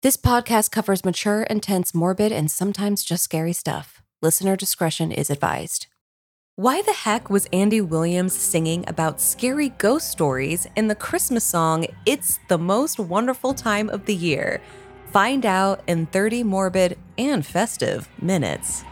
This podcast covers mature, intense, morbid, and sometimes just scary stuff. Listener discretion is advised. Why the heck was Andy Williams singing about scary ghost stories in the Christmas song It's the Most Wonderful Time of the Year? Find out in 30 morbid and festive minutes.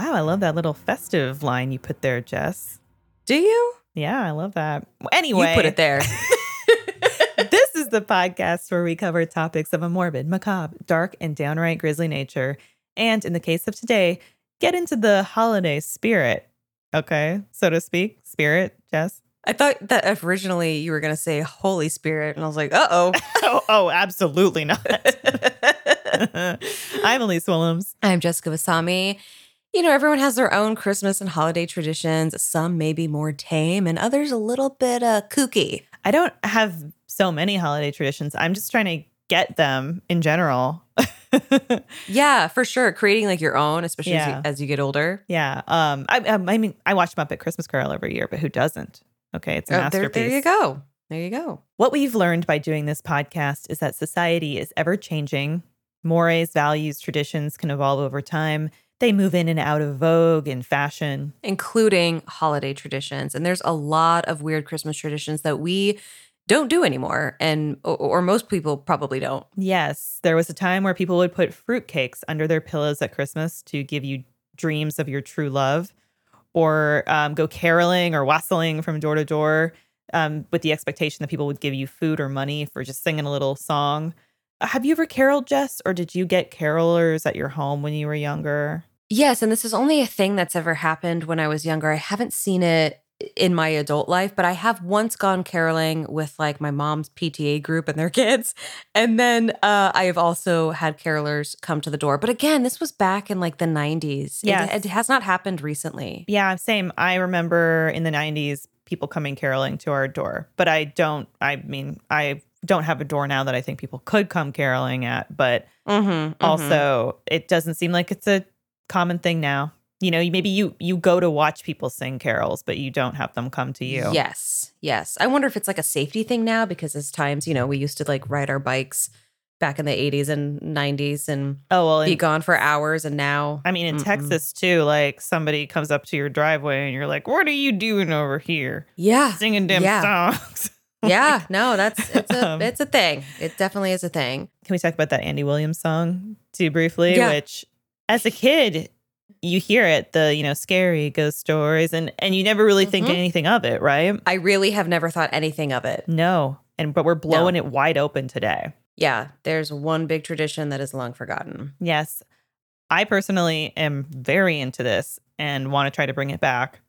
Wow, I love that little festive line you put there, Jess. Do you? Yeah, I love that. Anyway, You put it there. this is the podcast where we cover topics of a morbid, macabre, dark, and downright grisly nature. And in the case of today, get into the holiday spirit. Okay, so to speak. Spirit, Jess. I thought that originally you were going to say Holy Spirit, and I was like, uh oh. oh, absolutely not. I'm Elyse Willems. I'm Jessica Vasami. You know, everyone has their own Christmas and holiday traditions. Some may be more tame, and others a little bit uh, kooky. I don't have so many holiday traditions. I'm just trying to get them in general. Yeah, for sure. Creating like your own, especially as, you, as you get older. Yeah. Um. I. I I mean, I watch Muppet Christmas Carol every year, but who doesn't? Okay, it's a Oh, there, masterpiece. there you go. There you go. What we've learned by doing this podcast is that society is ever changing. Mores, values, traditions can evolve over time. They move in and out of vogue and fashion. Including holiday traditions. And there's a lot of weird Christmas traditions that we don't do anymore. And or, most people probably don't. Yes, there was a time where people would put fruitcakes under their pillows at Christmas to give you dreams of your true love, or um, go caroling or wassailing from door to door um, with the expectation that people would give you food or money for just singing a little song. Have you ever caroled, Jess, or did you get carolers at your home when you were younger? Yes, and this is only a thing that's ever happened when I was younger. I haven't seen it in my adult life, but I have once gone caroling with like my mom's PTA group and their kids. And then uh, I have also had carolers come to the door. But again, this was back in like the 90s. It- It, has not happened recently. Yeah, same. I remember in the 90s people coming caroling to our door, but I don't, I mean, I don't have a door now that I think people could come caroling at, but Mm-hmm, also it doesn't seem like it's a common thing now. You know, maybe you you go to watch people sing carols, but you don't have them come to you. Yes, yes. I wonder if it's like a safety thing now because as times, you know, we used to like ride our bikes back in the 80s and 90s and Oh well, be gone for hours. And now, I mean in Mm-mm. Texas too, like somebody comes up to your driveway and you're like, "What are you doing over here? yeah, Singing them Yeah. songs." yeah, no, that's it's a Um, it's a thing. It definitely is a thing. Can we talk about that Andy Williams song too briefly? Yeah. Which, as a kid, you hear it, the you know scary ghost stories, and and you never really think Mhm. anything of it, right? I really have never thought anything of it. No, and but we're blowing it wide open today. Yeah, there's one big tradition that is long forgotten. Yes, I personally am very into this and want to try to bring it back.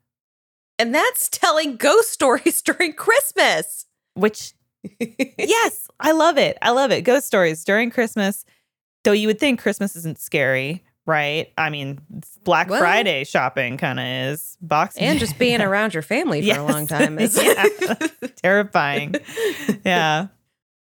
And that's telling ghost stories during Christmas. Which, yes, I love it. I love it. Ghost stories during Christmas. Though you would think Christmas isn't scary, right? I mean, Black Well- Friday shopping kind of is. Boxing and just being around your family for a long time is Yeah. terrifying. Yeah.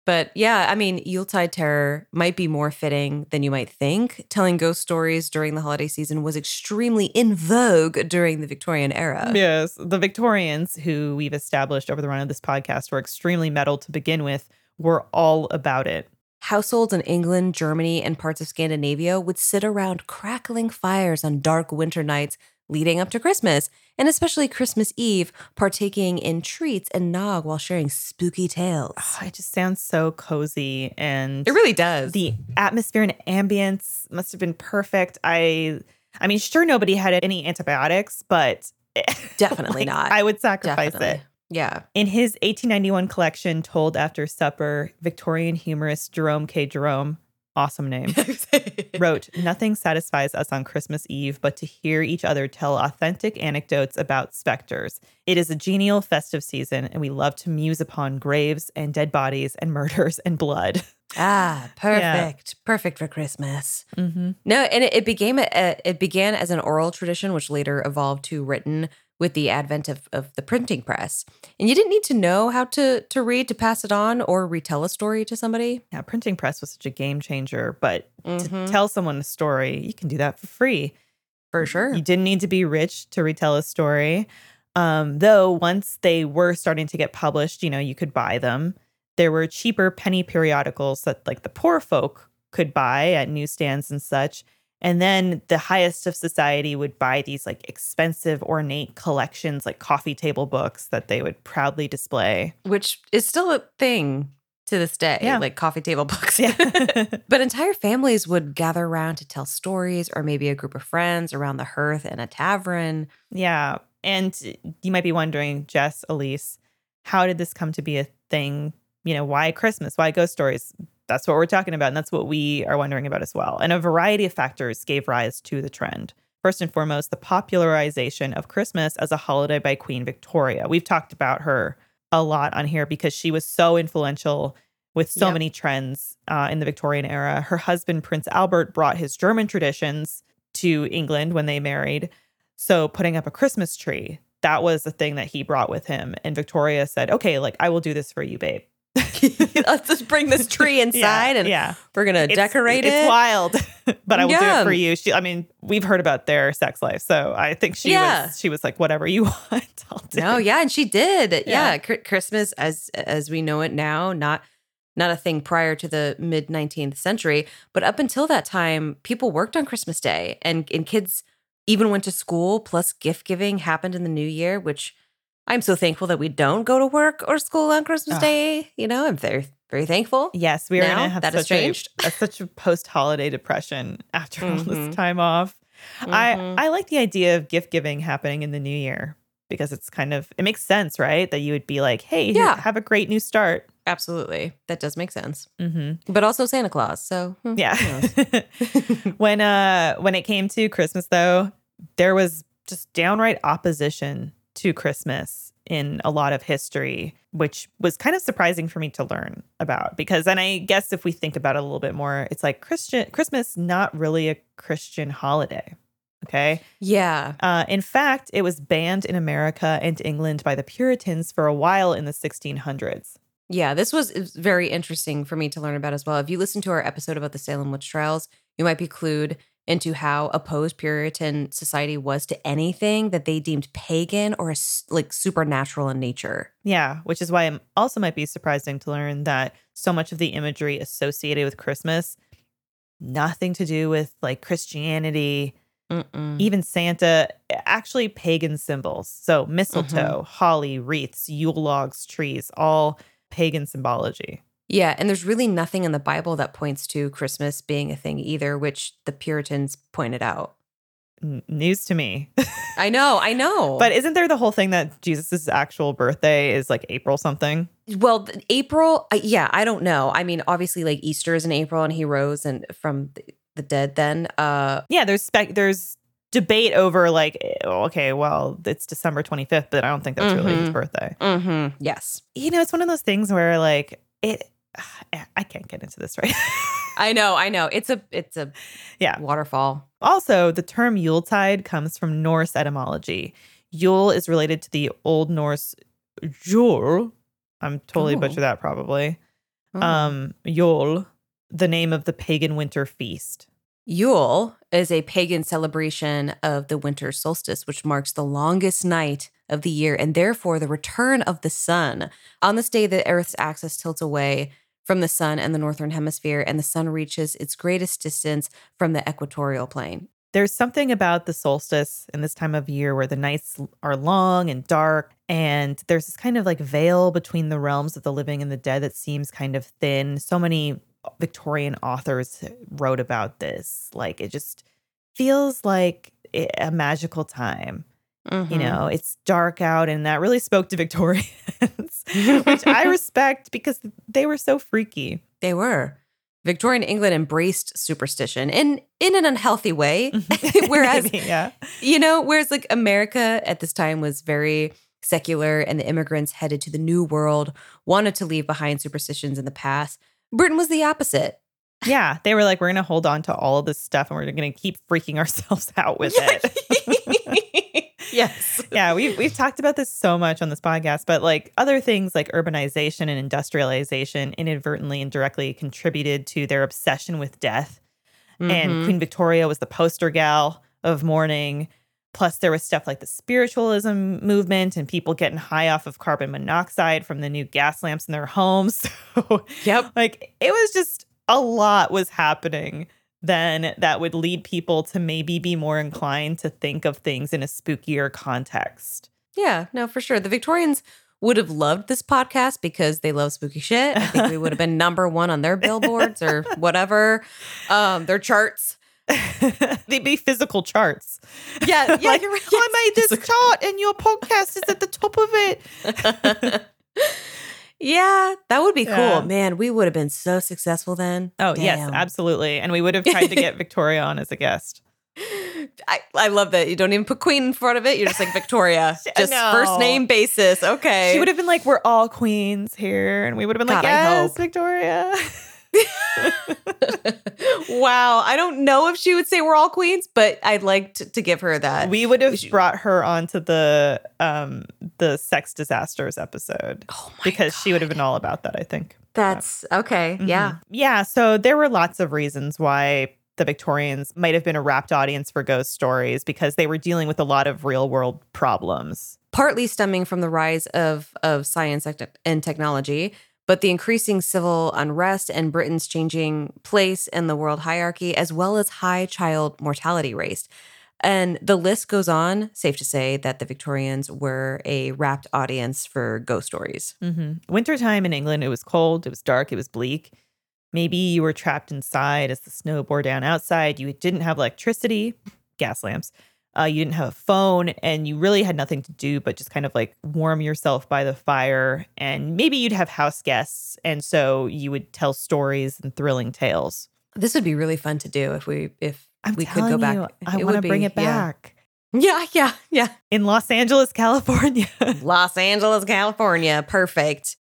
But yeah, I mean, Yuletide Terror might be more fitting than you might think. Telling ghost stories during the holiday season was extremely in vogue during the Victorian era. Yes. The Victorians, who we've established over the run of this podcast, were extremely metal to begin with, were all about it. Households in England, Germany, and parts of Scandinavia would sit around crackling fires on dark winter nights leading up to Christmas, and especially Christmas Eve, partaking in treats and nog while sharing spooky tales. Oh, it just sounds so cozy and It really does. the atmosphere and ambience must have been perfect. I I mean, sure nobody had any antibiotics, but Definitely like, not. I would sacrifice Definitely. it. Yeah. In his 1891 collection, Told After Supper, Victorian humorist Jerome K. Jerome, awesome name, wrote, Nothing satisfies us on Christmas Eve but to hear each other tell authentic anecdotes about specters. It is a genial festive season, and we love to muse upon graves and dead bodies and murders and blood. Ah, perfect. Perfect for Christmas. Mm-hmm. No, and it, it became a, a- it began as an oral tradition, which later evolved to written, with the advent of, of the printing press. And you didn't need to know how to to read to pass it on or retell a story to somebody. Yeah, printing press was such a game changer, but Mhm. to tell someone a story, you can do that for free. For sure. You didn't need to be rich to retell a story. Um, though once they were starting to get published, you know, you could buy them. There were cheaper penny periodicals that like the poor folk could buy at newsstands and such. And then the highest of society would buy these like expensive, ornate collections, like coffee table books that they would proudly display. Which is still a thing to this day, Yeah. like coffee table books. Yeah. But entire families would gather around to tell stories, or maybe a group of friends around the hearth in a tavern. Yeah. And you might be wondering, Jess, Elyse, how did this come to be a thing? You know, why Christmas? Why ghost stories? That's what we're talking about. And that's what we are wondering about as well. And a variety of factors gave rise to the trend. First and foremost, the popularization of Christmas as a holiday by Queen Victoria. We've talked about her a lot on here because she was so influential with so Yep. many trends uh, in the Victorian era. Her husband, Prince Albert, brought his German traditions to England when they married. So putting up a Christmas tree, that was the thing that he brought with him. And Victoria said, okay, like I will do this for you, babe. Let's just bring this tree inside and yeah. we're gonna It's- decorate it's it. It's wild, but I will do it for you. She, I mean, we've heard about their sex life, so I think she Yeah. was. She was like, whatever you want, I'll do. No, yeah, and she did. Yeah, Yeah. Chr- Christmas as as we know it now, not not a thing prior to the mid 19th century, but up until that time, people worked on Christmas Day and and kids even went to school plus gift giving happened in the new year, which I'm so thankful that we don't go to work or school on Christmas. Day, you know, I'm very very thankful. Yes, we are Now going to have that such a, changed. a- such a post-holiday depression after all Mhm. this time off. Mhm. I I like the idea of gift giving happening in the new year because it's kind of it makes sense, right? That you would be like, hey, Yeah. have a great new start. Absolutely. That does make sense. hmm But also Santa Claus. So, hmm, Yeah. when uh when it came to Christmas though, there was just downright opposition to Christmas in a lot of history, which was kind of surprising for me to learn about because and I guess if we think about it a little bit more, it's like Christian Christmas not really a Christian holiday. Okay. yeah. Uh, in fact, it was banned in America and England by the Puritans for a while in the 1600s. Yeah, this was very interesting for me to learn about as well. If you listen to our episode about the Salem witch trials, you might be clued into how opposed Puritan society was to anything that they deemed pagan or like supernatural in nature. Yeah, which is why it also might be surprising to learn that so much of the imagery associated with Christmas, nothing to do with like Christianity, Mm-mm. even Santa, actually pagan symbols. So mistletoe, mm-hmm. holly, wreaths, Yule logs, trees, all pagan symbology. Yeah, and there's really nothing in the Bible that points to Christmas being a thing either, which the Puritans pointed out. N- news to me. I know, I know. but isn't there the whole thing that Jesus's actual birthday is like April something? well, April, uh, yeah, I don't know. I mean, obviously, like Easter is in April, and he rose and from the, the dead. Then, uh, yeah, there's spec there's debate over like eh, okay, well, it's December 25th, but I don't think that's really his Mhm. birthday. mhm, yes, You know, it's one of those things where like it I can't get into this right. I know, I know. It's a, it's a, Yeah. waterfall. also, the term Yuletide comes from Norse etymology. Yule is related to the Old Norse Jul. I'm totally Oh. butcher that probably. Oh. Um, Yule, the name of the pagan winter feast. Yule is a pagan celebration of the winter solstice, which marks the longest night of the year and therefore the return of the sun. On this day, the Earth's axis tilts away from the sun and the northern hemisphere, and the sun reaches its greatest distance from the equatorial plane. There's something about the solstice in this time of year where the nights are long and dark, and there's this kind of like veil between the realms of the living and the dead that seems kind of thin. So many Victorian authors wrote about this. Like it just feels like a magical time. You Mhm. know, it's dark out, and that really spoke to Victorians, which I respect because they were so freaky. they were. Victorian England embraced superstition in in an unhealthy way. Whereas yeah. you know, whereas like America at this time was very secular and the immigrants headed to the new world, wanted to leave behind superstitions in the past. Britain was the opposite. Yeah, they were like, we're gonna hold on to all of this stuff and we're gonna keep freaking ourselves out with it. yes. Yeah, we've we've talked about this so much on this podcast, but like other things like urbanization and industrialization inadvertently and directly contributed to their obsession with death. Mm-hmm. And Queen Victoria was the poster gal of mourning. Plus, there was stuff like the spiritualism movement and people getting high off of carbon monoxide from the new gas lamps in their homes. So, yep. Like, it was just a lot was happening then that would lead people to maybe be more inclined to think of things in a spookier context. Yeah, no, for sure. The Victorians would have loved this podcast because they love spooky shit. I think we would have been number one on their billboards or whatever, um, their charts. They'd be physical charts. Yeah, yeah, like, you're right. I made this chart and your podcast is at the top of it. Yeah, that would be yeah. cool. Man, we would have been so successful then. Oh, Damn. yes, absolutely. And we would have tried to get Victoria on as a guest. I, I love that you don't even put queen in front of it. You're just like Victoria, just no. first name basis. Okay. She would have been like, "We're all queens here," and we would have been God, like, "Yes, Victoria." Wow. I don't know if she would say we're all queens, but I'd like to, to give her that. We would have brought her onto the um the sex disasters episode oh because God. she would have been all about that, I think. That's okay. Mm-hmm. Yeah. Yeah. So there were lots of reasons why the Victorians might have been a rapt audience for ghost stories because they were dealing with a lot of real world problems. Partly stemming from the rise of, of science and technology, but the increasing civil unrest and Britain's changing place in the world hierarchy, as well as high child mortality rates. And the list goes on. Safe to say that the Victorians were a rapt audience for ghost stories. Mm-hmm. Wintertime in England, it was cold, it was dark, it was bleak. Maybe you were trapped inside as the snow bore down outside. You didn't have electricity, gas lamps uh, you didn't have a phone and you really had nothing to do but just kind of like warm yourself by the fire and maybe you'd have house guests and so you would tell stories and thrilling tales. This would be really fun to do if we if I'm we could go back. you, i want to bring it back. Yeah yeah yeah. In los angeles california. Los angeles california. Perfect.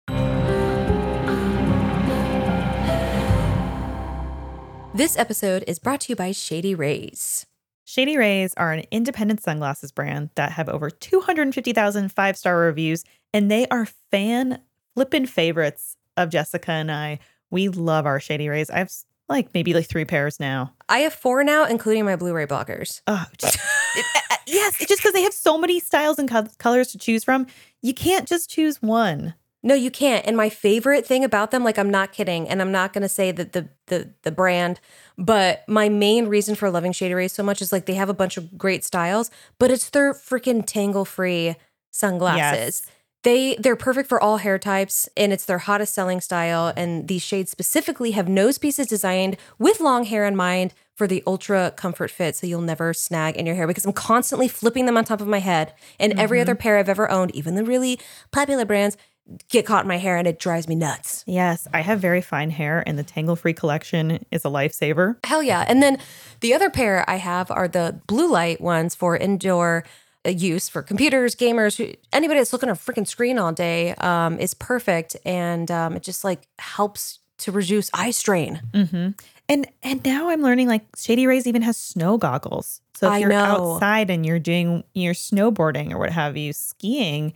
This episode is brought to you by Shady Rays. Shady Rays are an independent sunglasses brand that have over 250,000 five star reviews, and they are fan flippin' favorites of Jessica and I. We love our Shady Rays. I have like maybe like three pairs now. I have four now, including my Blu ray blockers. Oh, just, it, yes, just because they have so many styles and co- colors to choose from, you can't just choose one. No, you can't. And my favorite thing about them, like I'm not kidding, and I'm not gonna say that the the the brand, but my main reason for loving Shady Rays so much is like they have a bunch of great styles, but it's their freaking tangle free sunglasses. Yes. They they're perfect for all hair types and it's their hottest selling style. And these shades specifically have nose pieces designed with long hair in mind for the ultra comfort fit so you'll never snag in your hair because I'm constantly flipping them on top of my head. And mm-hmm. every other pair I've ever owned, even the really popular brands, get caught in my hair and it drives me nuts. Yes, I have very fine hair and the Tangle Free collection is a lifesaver. Hell yeah. And then the other pair I have are the blue light ones for indoor uh, use for computers, gamers, anybody that's looking at a freaking screen all day um, is perfect. And um, it just like helps to reduce eye strain. Mm-hmm. And and now I'm learning like Shady Rays even has snow goggles. So if I you're know. outside and you're doing your snowboarding or what have you, skiing,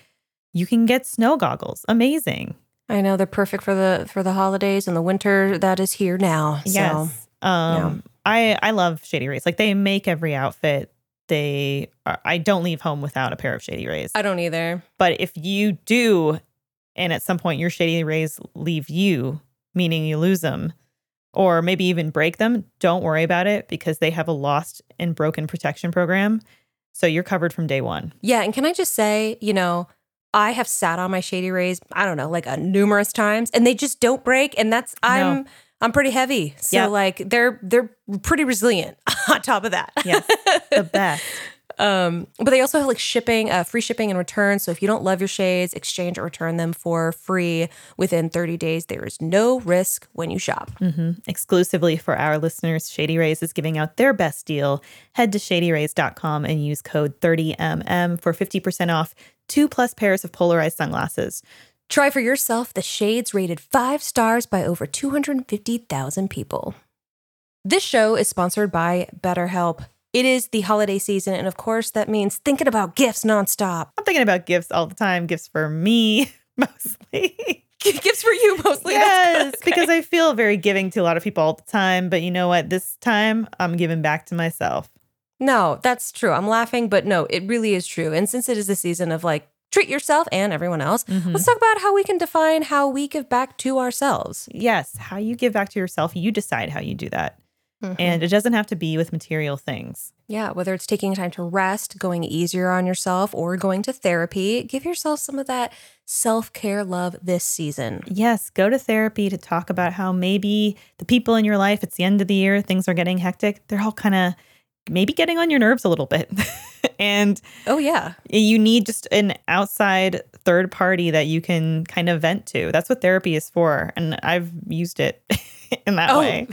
you can get snow goggles. Amazing. I know they're perfect for the for the holidays and the winter that is here now. So, yes. Um, yeah. I I love Shady Rays. Like they make every outfit. They are, I don't leave home without a pair of Shady Rays. I don't either. But if you do, and at some point your Shady Rays leave you, meaning you lose them, or maybe even break them, don't worry about it because they have a lost and broken protection program. So you're covered from day one. Yeah, and can I just say, you know, I have sat on my Shady Rays, I don't know, like a numerous times, and they just don't break. And that's I'm no. I'm pretty heavy, so yep. like they're they're pretty resilient. on top of that, yes, the best. Um, but they also have like shipping, uh, free shipping and return. So if you don't love your shades, exchange or return them for free within 30 days. There is no risk when you shop. Mm-hmm. Exclusively for our listeners, Shady Rays is giving out their best deal. Head to shadyrays.com and use code 30MM for 50% off two plus pairs of polarized sunglasses. Try for yourself the shades rated five stars by over 250,000 people. This show is sponsored by BetterHelp. It is the holiday season. And of course, that means thinking about gifts nonstop. I'm thinking about gifts all the time, gifts for me mostly. gifts for you mostly. Yes, because I feel very giving to a lot of people all the time. But you know what? This time I'm giving back to myself. No, that's true. I'm laughing, but no, it really is true. And since it is a season of like treat yourself and everyone else, Mhm. let's talk about how we can define how we give back to ourselves. Yes, how you give back to yourself, you decide how you do that. And And it doesn't have to be with material things. yeah, whether it's taking time to rest, going easier on yourself, or going to therapy, give yourself some of that self care love this season. Yes, go to therapy to talk about how maybe the people in your life, it's the end of the year, things are getting hectic. They're all kind of maybe getting on your nerves a little bit. and Oh, yeah. you need just an outside third party that you can kind of vent to. That's what therapy is for. And I've used it in that Oh. way.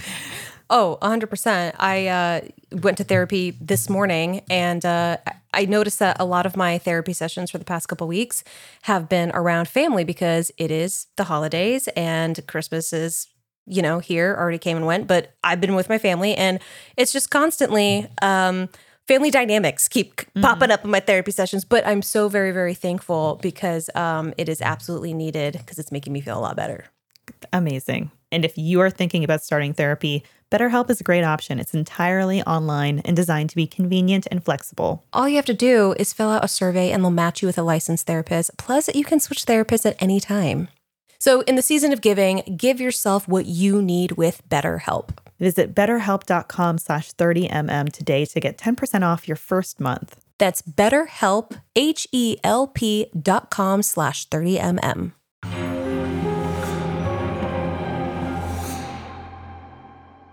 Oh, 100%. I uh, went to therapy this morning and uh, I noticed that a lot of my therapy sessions for the past couple weeks have been around family because it is the holidays and Christmas is, you know, here, already came and went. But I've been with my family and it's just constantly. Um, Family dynamics keep popping up in my therapy sessions, but I'm so very, very thankful because um, it is absolutely needed because it's making me feel a lot better. Amazing. And if you are thinking about starting therapy, BetterHelp is a great option. It's entirely online and designed to be convenient and flexible. All you have to do is fill out a survey and they'll match you with a licensed therapist. Plus, you can switch therapists at any time. So, in the season of giving, give yourself what you need with BetterHelp. Visit betterhelp.com slash 30mm today to get 10% off your first month. That's BetterHelp, H E L P dot com slash 30mm.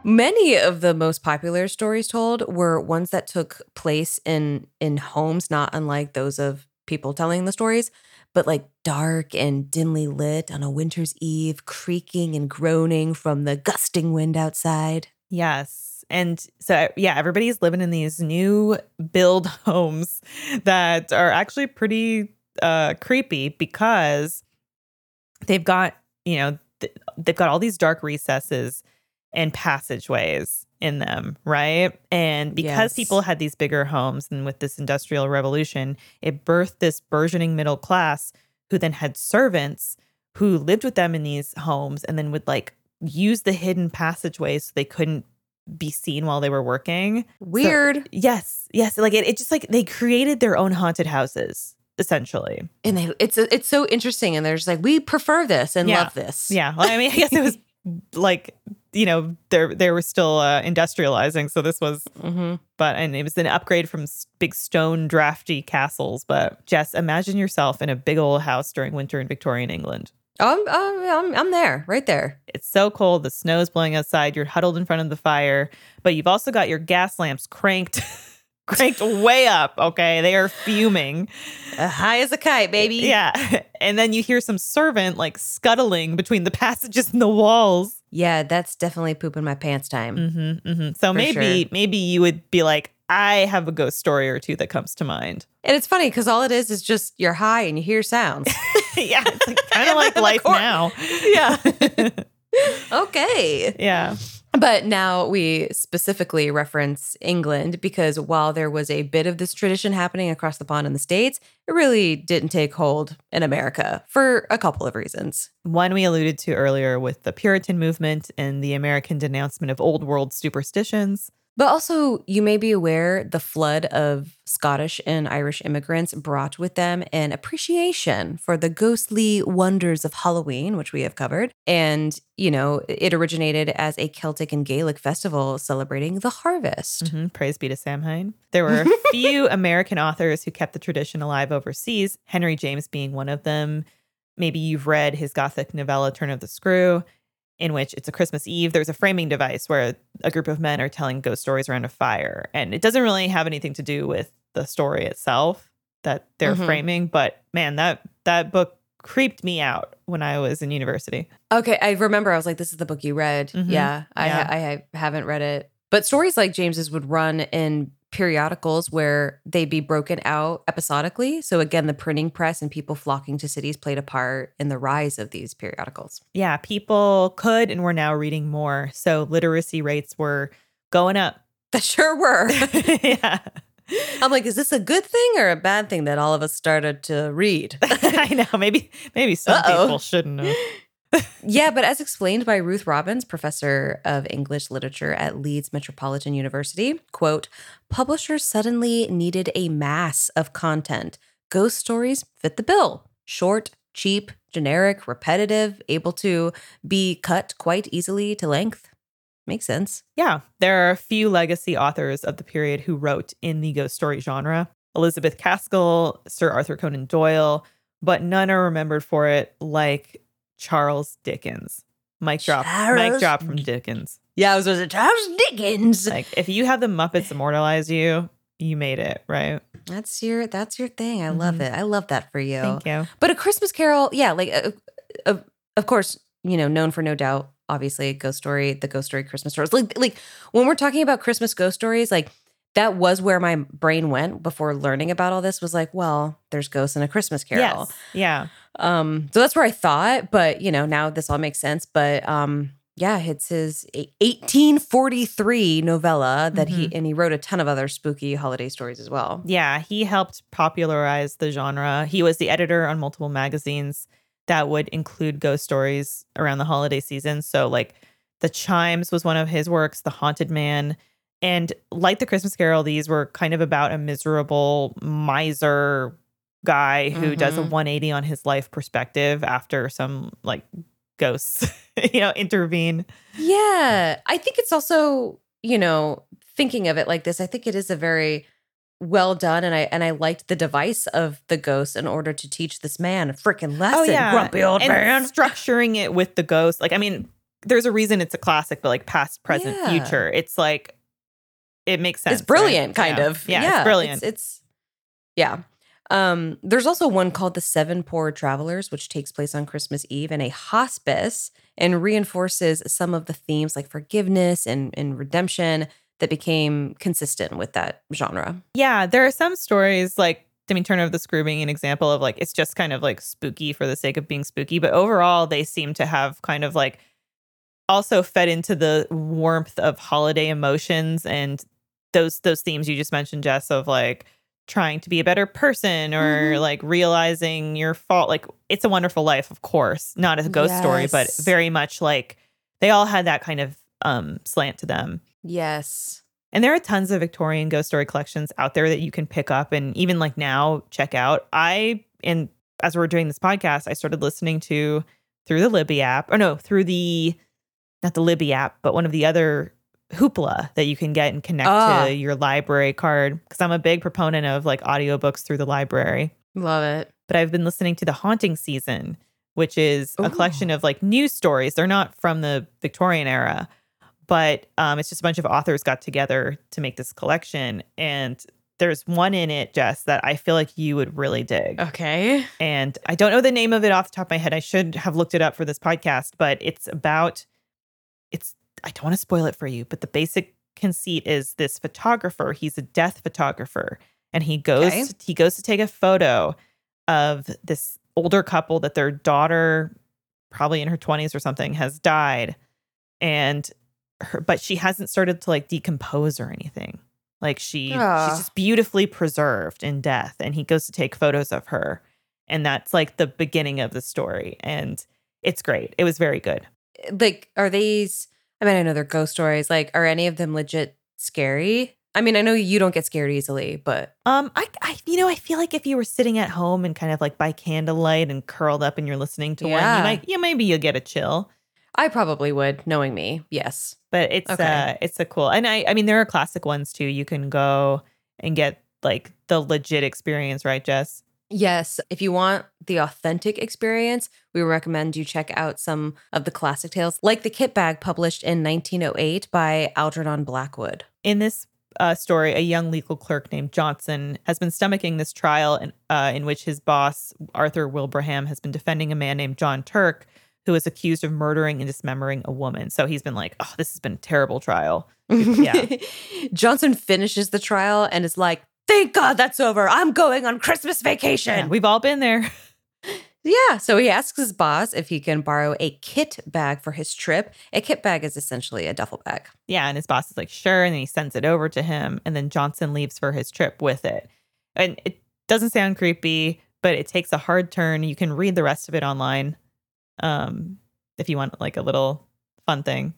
Many of the most popular stories told were ones that took place in in homes not unlike those of people telling the stories, but like dark and dimly lit on a winter's eve, creaking and groaning from the gusting wind outside. Yes. And so, yeah, everybody's living in these new build homes that are actually pretty uh, creepy because they've got, you know, th- they've got all these dark recesses and passageways in them, right? And because Yes. people had these bigger homes and with this industrial revolution, it birthed this burgeoning middle class who then had servants who lived with them in these homes and then would like use the hidden passageways so they couldn't be seen while they were working. Weird. Yes, yes, like it, it just like they created their own haunted houses essentially. and they it's it's so interesting and they're just like, we prefer this and Yeah. love this. Yeah, well, I mean, I guess it was like you know they they were still uh, industrializing, so this was hmm but and it was an upgrade from big stone drafty castles. But Jess, imagine yourself in a big old house during winter in Victorian England. I'm, I'm I'm I'm there, right there. It's so cold, the snow's blowing outside, you're huddled in front of the fire, but you've also got your gas lamps cranked cranked way up, okay? They are fuming. Uh, high as a kite, baby. Yeah. And then you hear some servant like scuttling between the passages and the walls. Yeah, that's definitely pooping my pants time. hmm hmm So maybe sure. maybe you would be like, I have a ghost story or two that comes to mind. And it's funny because all it is is just you're high and you hear sounds. yeah, it's like, kind of like life cor- now. yeah. okay. Yeah. But now we specifically reference England because while there was a bit of this tradition happening across the pond in the States, it really didn't take hold in America for a couple of reasons. One we alluded to earlier with the Puritan movement and the American denouncement of old world superstitions. But also, you may be aware the flood of Scottish and Irish immigrants brought with them an appreciation for the ghostly wonders of Halloween, which we have covered. And, you know, it originated as a Celtic and Gaelic festival celebrating the harvest. Mhm, Praise be to Samhain. There were a few American authors who kept the tradition alive overseas, Henry James being one of them. Maybe you've read his Gothic novella, Turn of the Screw, in which it's a Christmas Eve. There's a framing device where a group of men are telling ghost stories around a fire. And it doesn't really have anything to do with the story itself that they're Mhm. framing. But man, that that book creeped me out when I was in university. Okay, I remember I was like, this is the book you read. Mhm. Yeah, I, Yeah. I, I haven't read it. But stories like James's would run in periodicals where they'd be broken out episodically. So again, the printing press and people flocking to cities played a part in the rise of these periodicals. Yeah, people could and were now reading more. So literacy rates were going up. That sure were. yeah. I'm like, is this a good thing or a bad thing that all of us started to read? I know. Maybe maybe some Uh-oh. people shouldn't have. Yeah, but as explained by Ruth Robbins, professor of English literature at Leeds Metropolitan University, quote, publishers suddenly needed a mass of content. Ghost stories fit the bill. Short, cheap, generic, repetitive, able to be cut quite easily to length. Makes sense. Yeah, there are a few legacy authors of the period who wrote in the ghost story genre Elizabeth Gaskell, Sir Arthur Conan Doyle, but none are remembered for it like Charles Dickens. Mic drop. Mic drop from Dickens. Yeah, I was going to Charles Dickens. Like, if you have the Muppets immortalize you, you made it, right? That's your that's your thing. I love Mhm. it. I love that for you. Thank you. But a Christmas Carol, yeah, like uh, uh, of course, you know, known for no doubt, obviously, Ghost Story, the Ghost Story Christmas stories. Like, like when we're talking about Christmas ghost stories, like that was where my brain went before learning about all this. Was like, well, there's ghosts in a Christmas Carol. Yes. Yeah. Um, so that's where I thought, but you know, now this all makes sense. But um, yeah, it's his 1843 novella that he and he wrote a ton of other spooky holiday stories as well. Yeah, he helped popularize the genre. He was the editor on multiple magazines that would include ghost stories around the holiday season. So, like, The Chimes was one of his works, The Haunted Man. And like The Christmas Carol, these were kind of about a miserable miser guy who does a Mhm. 180 on his life perspective after some like ghosts, you know, intervene. Yeah. I think it's also, you know, thinking of it like this, I think it is a very well done and I and I liked the device of the ghost in order to teach this man a freaking lesson. Oh, yeah. Grumpy old Oh, and man. Structuring it with the ghost. Like, I mean, there's a reason it's a classic, but like past, present, Yeah. future. It's like it makes sense. It's brilliant, right? kind Yeah. of. Yeah, it's brilliant. It's, it's yeah. Um, there's also one called The Seven Poor Travelers, which takes place on Christmas Eve in a hospice and reinforces some of the themes like forgiveness and, and redemption that became consistent with that genre. yeah, there are some stories like Timmy Turner of the Screw being an example of like it's just kind of like spooky for the sake of being spooky, but overall they seem to have kind of like also fed into the warmth of holiday emotions and those those themes you just mentioned, Jess, of like trying to be a better person or Mhm. like realizing your fault. Like it's a wonderful life, of course, not a ghost story, but very much like they all had that kind of um slant to them. Yes. And there are tons of Victorian ghost story collections out there that you can pick up and even like now check out. I and as we're doing this podcast, I started listening to through the Libby app. Or no, through the not the Libby app, but one of the other Hoopla that you can get and connect Ah. to your library card. Because I'm a big proponent of like audiobooks through the library. Love it. But I've been listening to the Haunting Season, which is a collection of like news stories. They're not from the Victorian era, but um, it's just a bunch of authors got together to make this collection. And there's one in it, Jess, that I feel like you would really dig. Okay. And I don't know the name of it off the top of my head. I should have looked it up for this podcast, but it's about it's I don't want to spoil it for you, but the basic conceit is this photographer, he's a death photographer, and he goes Okay. he goes to take a photo of this older couple that their daughter probably in her 20s or something has died and her but she hasn't started to like decompose or anything. Like she Ah. she's just beautifully preserved in death and he goes to take photos of her and that's like the beginning of the story and it's great. It was very good. Like, are these? I mean, I know they're ghost stories. Like, are any of them legit scary? I mean, I know you don't get scared easily, but Um, I, I, you know, I feel like if you were sitting at home and kind of like by candlelight and curled up and you're listening to one, Yeah. you might, yeah, maybe you'll get a chill. I probably would, knowing me. Yes. But it's, Okay. uh, it's a cool, and I, I mean, there are classic ones too. You can go and get like the legit experience, right, Jess? Yes. If you want the authentic experience, we recommend you check out some of the classic tales, like the Kit Bag published in 1908 by Algernon Blackwood. In this uh, story, a young legal clerk named Johnson has been stomaching this trial in, uh, in which his boss, Arthur Wilbraham, has been defending a man named John Turk, who is accused of murdering and dismembering a woman. So he's been like, oh, this has been a terrible trial. Yeah. Johnson finishes the trial and is like, Thank God that's over. I'm going on Christmas vacation. Yeah, we've all been there. Yeah, so he asks his boss if he can borrow a kit bag for his trip. A kit bag is essentially a duffel bag. Yeah, and his boss is like, sure. And then he sends it over to him. And then Johnson leaves for his trip with it. And it doesn't sound creepy, but it takes a hard turn. You can read the rest of it online um, if you want like a little fun thing.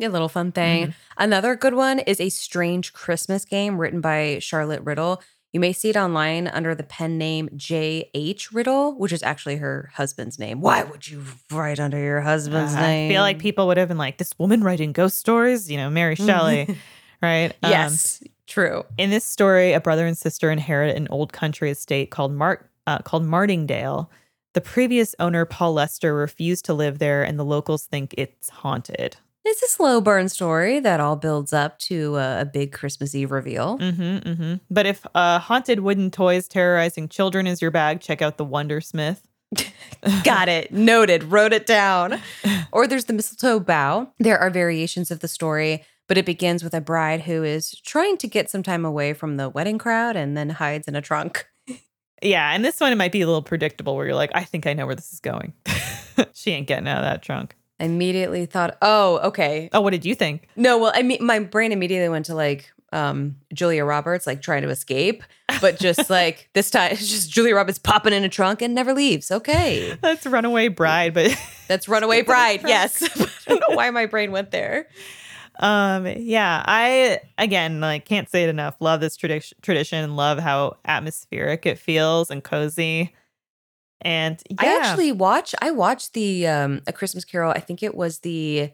A little fun thing. Mhm. Another good one is a strange Christmas game written by Charlotte Riddell. You may see it online under the pen name J.H. Riddell, which is actually her husband's name. Why would you write under your husband's Uh, name? I feel like people would have been like, this woman writing ghost stories, you know, Mary Shelley, right? Um, yes, true. in this story, a brother and sister inherit an old country estate called Mart uh, called Martingdale. The previous owner, Paul Lester, refused to live there, and the locals think it's haunted. It's a slow burn story that all builds up to a, a big Christmas Eve reveal. Mm-hmm, mm-hmm. But if uh, haunted wooden toys terrorizing children is your bag, check out the Wondersmith. Got it. Noted. Wrote it down. Or there's the mistletoe bough. There are variations of the story, but it begins with a bride who is trying to get some time away from the wedding crowd and then hides in a trunk. Yeah, and this one it might be a little predictable where you're like, I think I know where this is going. she ain't getting out of that trunk. I immediately thought, oh, okay. Oh, what did you think? No, well, I mean, my brain immediately went to like um Julia Roberts, like trying to escape, but just like this time, it's just Julia Roberts popping in a trunk and never leaves. Okay. That's Runaway Bride, but That's Runaway Bride. Yes. I don't know why my brain went there. um yeah, I again like can't say it enough. Love this tradition tradition, love how atmospheric it feels and cozy. And yeah. I actually watch. I watched the um a Christmas Carol. I think it was the.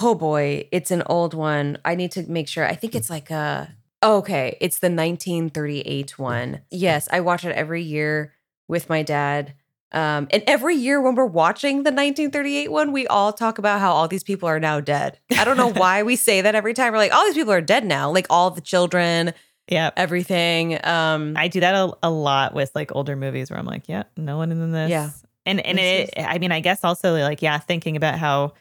Oh boy, it's an old one. I need to make sure. I think it's like a. Okay, it's the 1938 one. Yes, I watch it every year with my dad. Um, and every year when we're watching the 1938 one, we all talk about how all these people are now dead. I don't know why we say that every time. We're like, all these people are dead now. Like all the children, yeah. everything. Um, I do that a, a lot with like older movies where I'm like, yeah, no one in this. Yeah. And and This it, I mean, I guess also like, yeah, thinking about how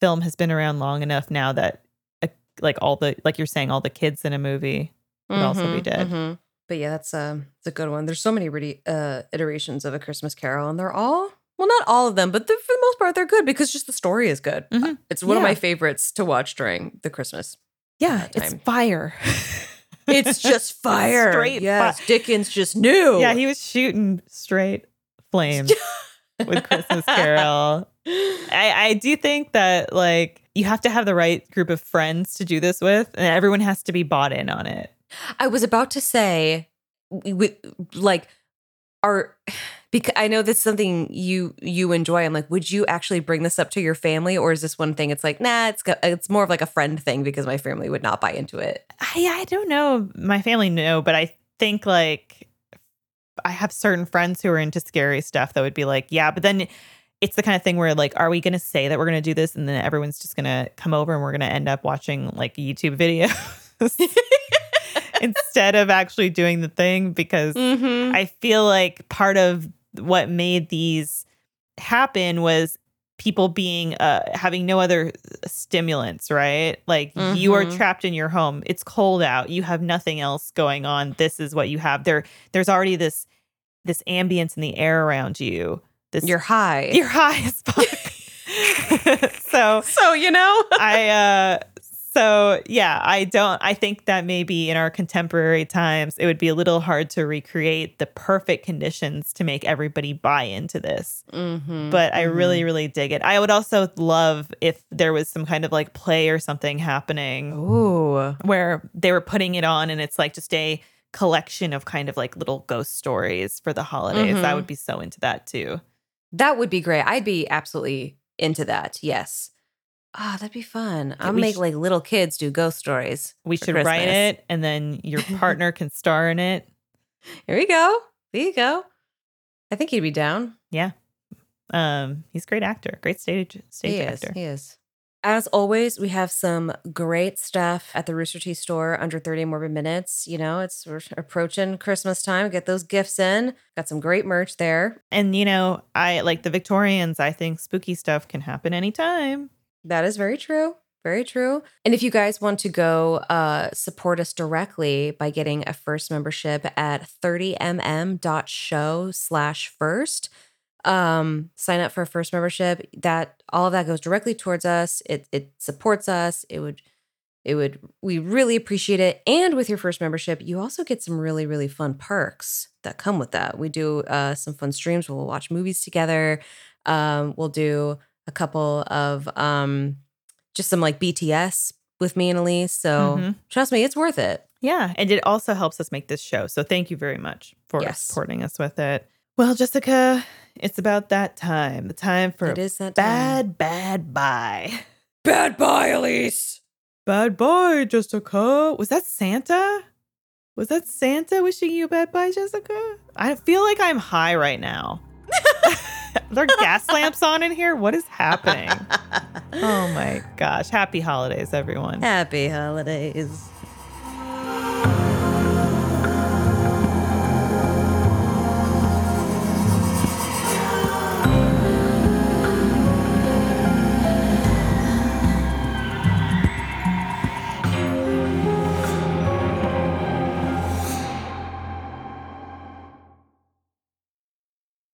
film has been around long enough now that uh, like all the like you're saying, all the kids in a movie would also be Mhm, dead. mhm. But yeah, that's um, it's a good one. There's so many really uh iterations of a Christmas Carol, and they're all well, not all of them, but for the most part, they're good because just the story is good. Mhm. It's one of my favorites to watch during the Christmas. Yeah, it's fire. It's just fire. Straight yes, fi- Dickens just knew. Yeah, he was shooting straight flames with Christmas Carol. I, I do think that like you have to have the right group of friends to do this with, and everyone has to be bought in on it. I was about to say, we, we- like, are because I know that's something you you enjoy. I'm like, would you actually bring this up to your family, or is this one thing? It's like, nah, it's it's more of like a friend thing because my family would not buy into it. I I don't know. My family know, but I think like I have certain friends who are into scary stuff that would be like, yeah, but then it's the kind of thing where like, are we going to say that we're going to do this, and then everyone's just going to come over and we're going to end up watching like YouTube videos instead of actually doing the thing because Mm-hmm. I feel like part of what made these happen was people being uh having no other stimulants, right? Like you are Mhm. trapped in your home. It's cold out. You have nothing else going on. This is what you have. There there's already this this ambience in the air around you. This You're high. you're high as fuck. so so you know. I uh so yeah, I don't I think that maybe in our contemporary times it would be a little hard to recreate the perfect conditions to make everybody buy into this. mm-hmm. But I really really dig it. I would also love if there was some kind of like play or something happening Ooh. where they were putting it on and it's like just a collection of kind of like little ghost stories for the holidays. I Mhm. would be so into that too. That would be great. I'd be absolutely into that. Yes. Ah, that'd be fun. I'll we make sh- like little kids do ghost stories. We should write it and then your partner can star in it. Here we go. There you go. I think he'd be down. Yeah. Um, he's a great actor, great stage stage he actor. is. He is. As always, we have some great stuff at the Rooster Teeth store under 30 morbid minutes. You know, it's we're approaching Christmas time. Get those gifts in. Got some great merch there. And you know, I like the Victorians. I think spooky stuff can happen anytime. That is very true. Very true. And if you guys want to go uh, support us directly by getting a first membership at 30mm.show slash first, um, sign up for a first membership. That all of that goes directly towards us. It it supports us. It would it would we really appreciate it. And with your first membership, you also get some really really fun perks that come with that. We do uh, some fun streams. We'll watch movies together. Um, we'll do a couple of um, just some like BTS with me and Elyse. So Mhm. trust me, it's worth it. Yeah, and it also helps us make this show. So thank you very much for Yes. supporting us with it. Well, Jessica, it's about that time. The time for it is that time. bad, bad bye. bad bye, Elyse. Bad bye, Jessica. Was that Santa? Was that Santa wishing you a bad bye, Jessica? I feel like I'm high right now. There are gas lamps on in here? What is happening? Oh my gosh. Happy holidays, everyone. Happy holidays.